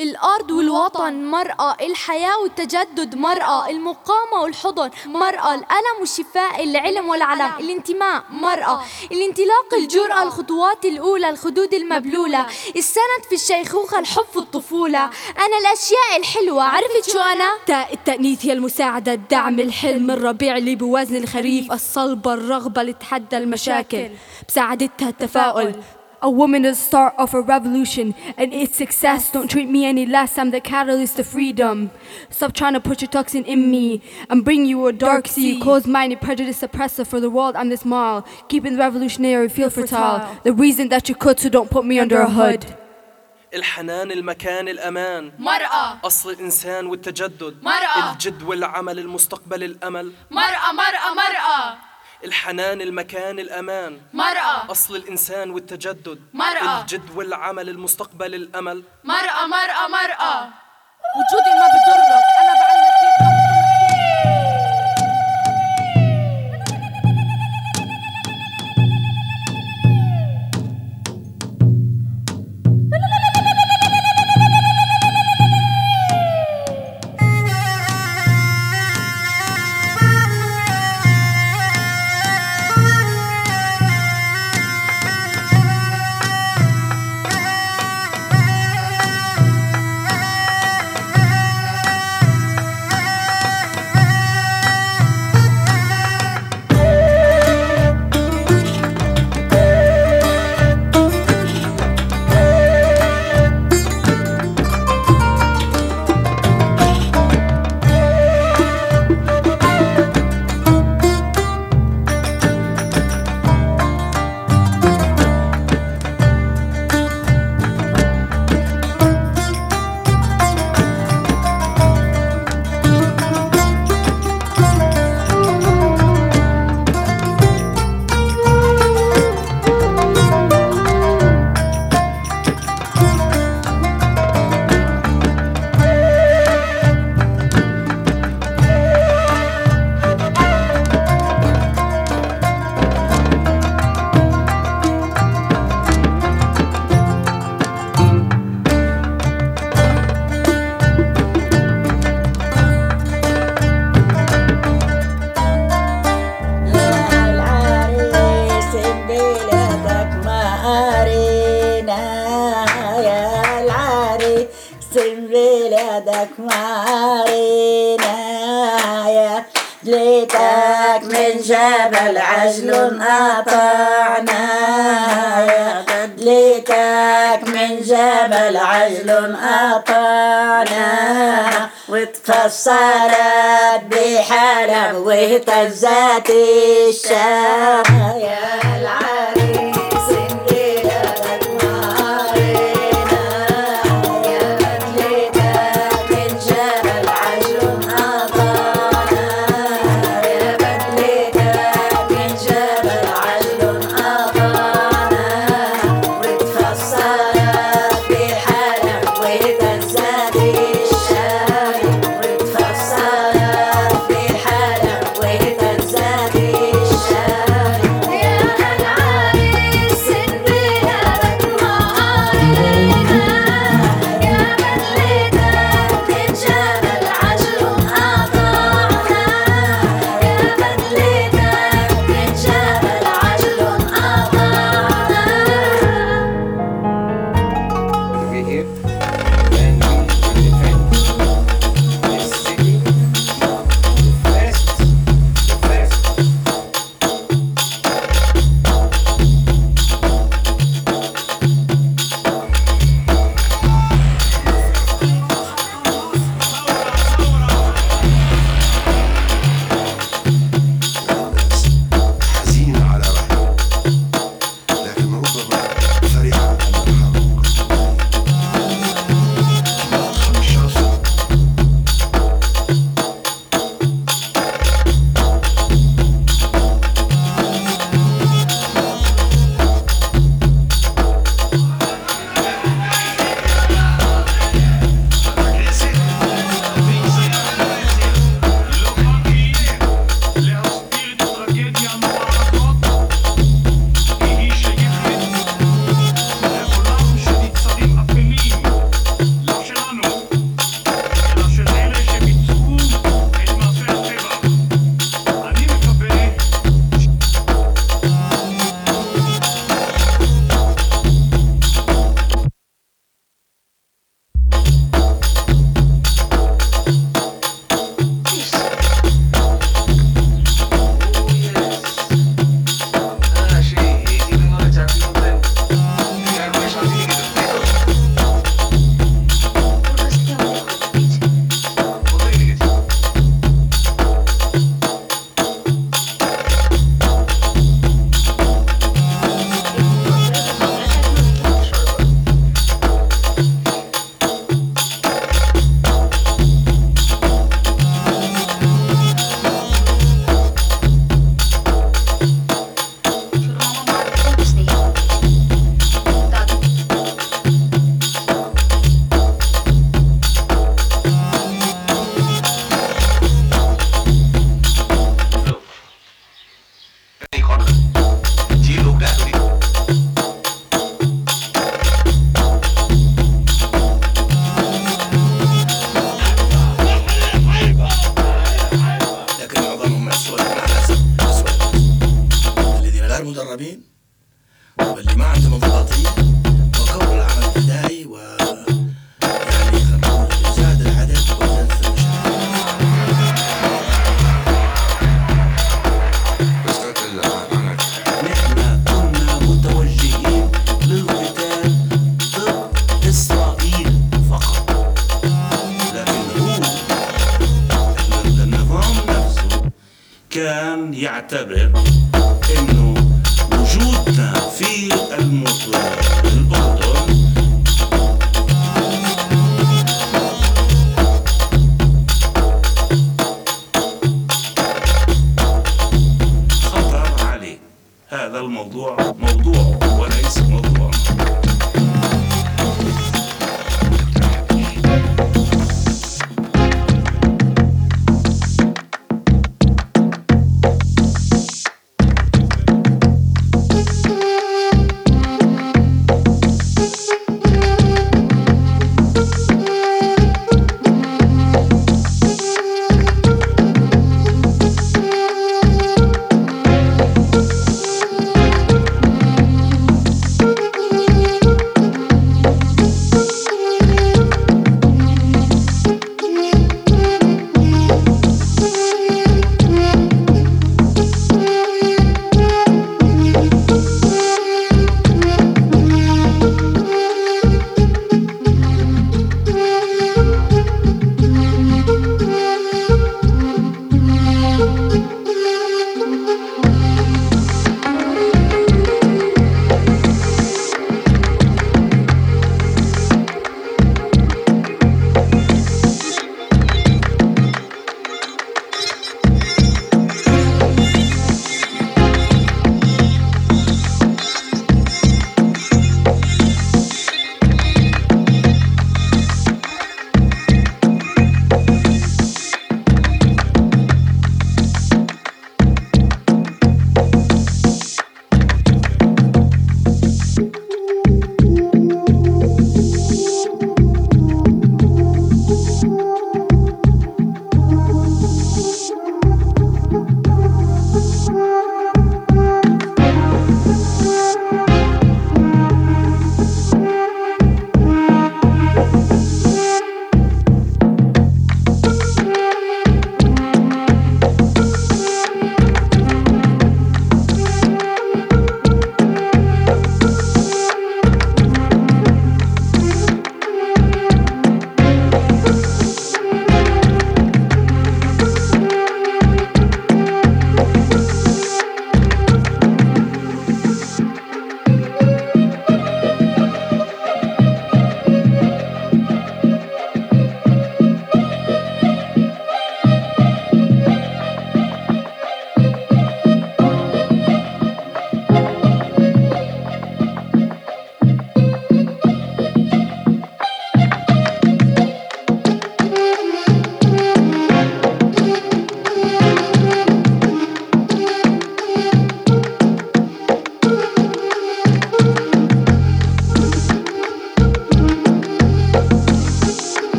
الأرض والوطن مرأة الحياة والتجدد مرأة المقامة والحضن مرأة الألم والشفاء العلم والعلم الانتماء مرأة. الانطلاق الجرأة. الخطوات الأولى الخدود المبلولة. السند في الشيخوخة الحب في الطفولة. أنا الأشياء الحلوة. عرفت شو أنا؟ تاء التأنيث هي المساعدة الدعم الحلم الربيع اللي بوزن الخريف الصلبة الرغبة اللي تحدى المشاكل. بساعدتها التفاؤل. A woman is the start of a revolution, and its success don't treat me any less. I'm the catalyst of freedom. Stop trying to put your toxin in me. I'm bringing you a dark sea, closed-minded, prejudice oppressor for the world. I'm this moral, keeping the revolutionary feel fertile. The reason that you could, so don't put me under a hood. الحنان المكان الأمان مرأة أصل الإنسان والتجدد مرأة. الجد والعمل المستقبل الأمل مرأة مرأة مرأة الحنان المكان الأمان. مرأة. أصل الإنسان والتجدد. مرأة. الجد والعمل المستقبل الأمل. مرأة مرأة مرأة. وجودي ما بضرك. أنا بعلمك وتفسرت بحلب واهتزت الشام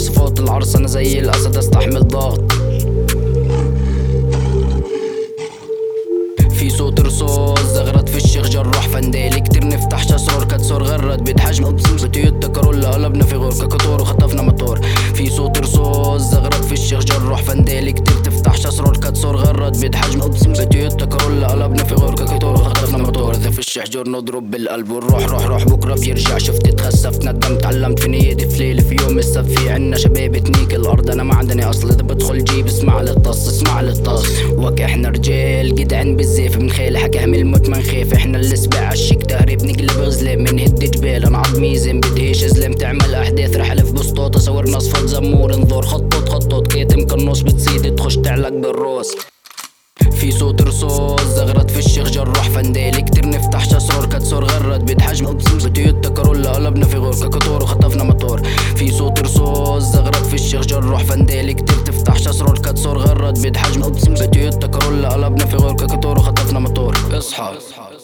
بصفات العرس أنا زي الأسد أستحمل ضغط. في صوت رصاص زغرت في الشيخ جراح فندالي. كتير نفتح شسرور كتسور غرد بيت حجم بتويوتا كارولا قلبنا في غور. ككتور وخطفنا موتور في صوت رصاص زغرت في الشيخ جراح فندالي. كتير تفتح شسرور كتسور غرد بيت حجم. بتويوتا كارولا قلبنا في غور ككتور وخطفنا موتور. في الشحجور نضرب بالقلب ونروح روح روح. بكرة بيرجع. شفت اتخسفت ندمت علمت في نيتي في في يوم السبت. في عنا شباب تنيك الأرض أنا معدني أصل. إذا بدخل جيب اسمع للطص اسمع للطص. وك إحنا رجال جدعان بالزيف. من خيل حكى هم الموت ما نخاف. إحنا اللي سبع عشيك تهريب. نقلب غزلة من هد جبال. أنا عض زين بدهيش ازلم تعمل أحداث رح الف بسطوط اصور نصفة زمور. انظر خطوط خطوط. كيتم كالنص بتزيد. تخش تعلق بالروس. في صوت رصاص زغرت في الشيخ جراح فندالي كتير نفتح شسرور كتسور غرد بيد حجم بتويوتا كارولا قلبنا في غور ككتور وخطفنا موتور في صوت رصاص زغرت في الشيخ جراح فندالي كتير تفتح شسرور كتسور غرد بيد حجم بتويوتا كارولا قلبنا في غور ككتور وخطفنا موتور اصحى. دلوقتي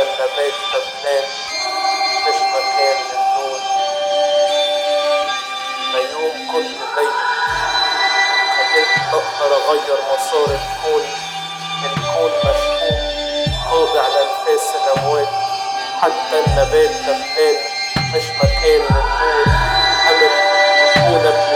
خلى بيت ناس مش مكان للنور اليوم كنت بيت خليت أقدر اغير مسار الكون الكون مشكوك خاضع لانفاس الاموات حتى النبات دبان مش مكان للنور أمل كونك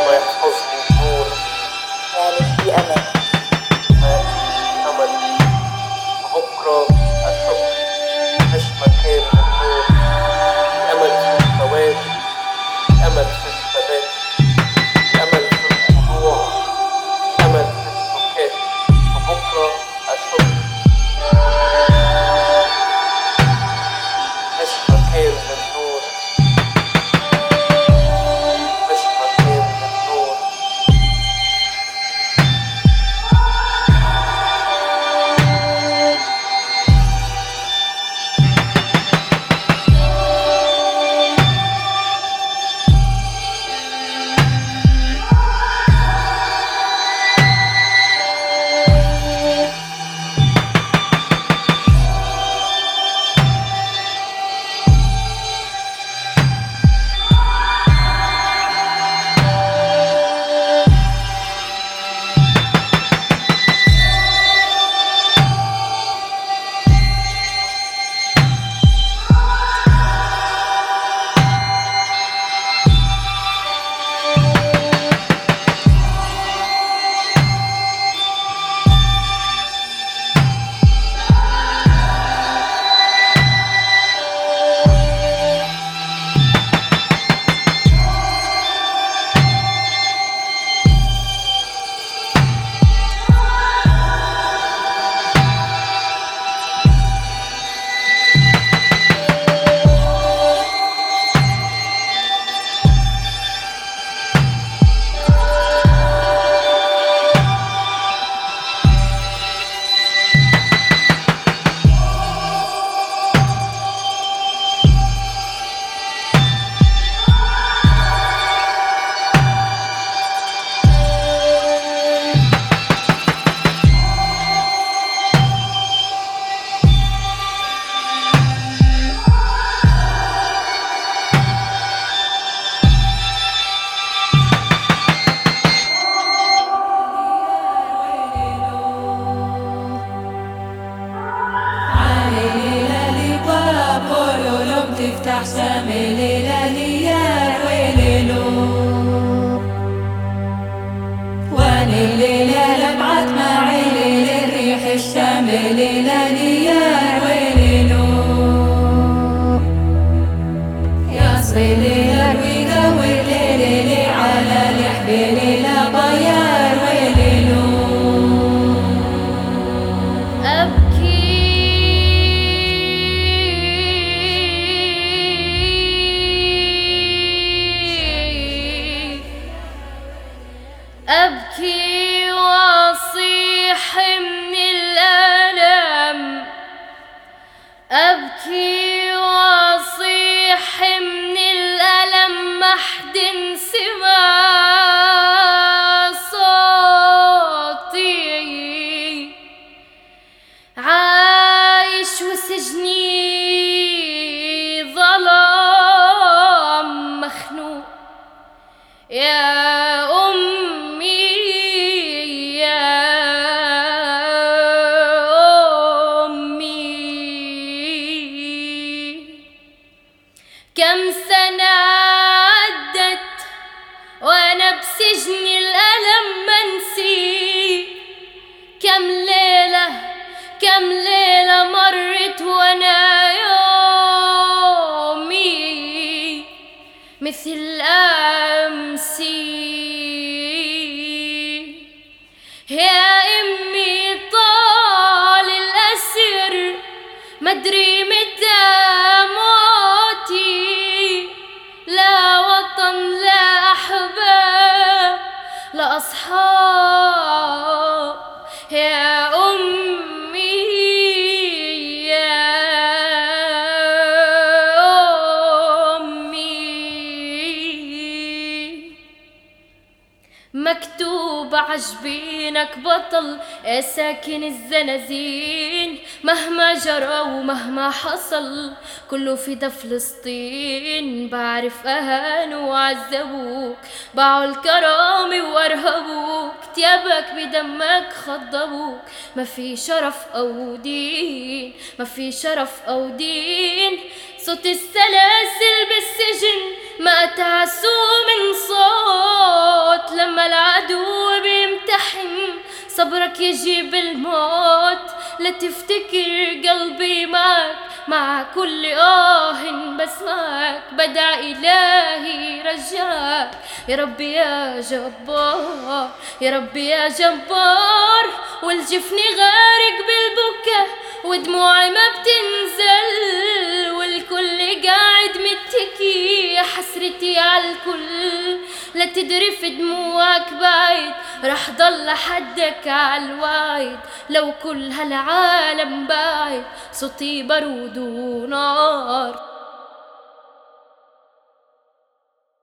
لا أصحاب يا أمي يا أمي. مكتوب عجبينك بطل ساكن الزنازين. مهما جرى ومهما حصل كله فدا فلسطين بعرف أهانوا وعذبوك باعوا الكرامة وأرهبوك. تيابك بدمك خضبوك. ما في شرف أو دين ما في شرف أو دين. صوت السلاسل بالسجن ما تعسوا من صوت. لما العدو بيمتحن صبرك يجيب الموت لا تفتكر قلبي معك مع كل آه بسمعك. بدع إلهي رجاك. يا ربي يا جبار يا ربي يا جبار. والجفن غارق بالبكا ودموعي ما بتنزل. والكل قاعد متكي حسرتي على الكل. لا تدري في دموعك بعيد رح ضل حدك على الوايد لو كل هالعالم باعد صوتي بارود ونار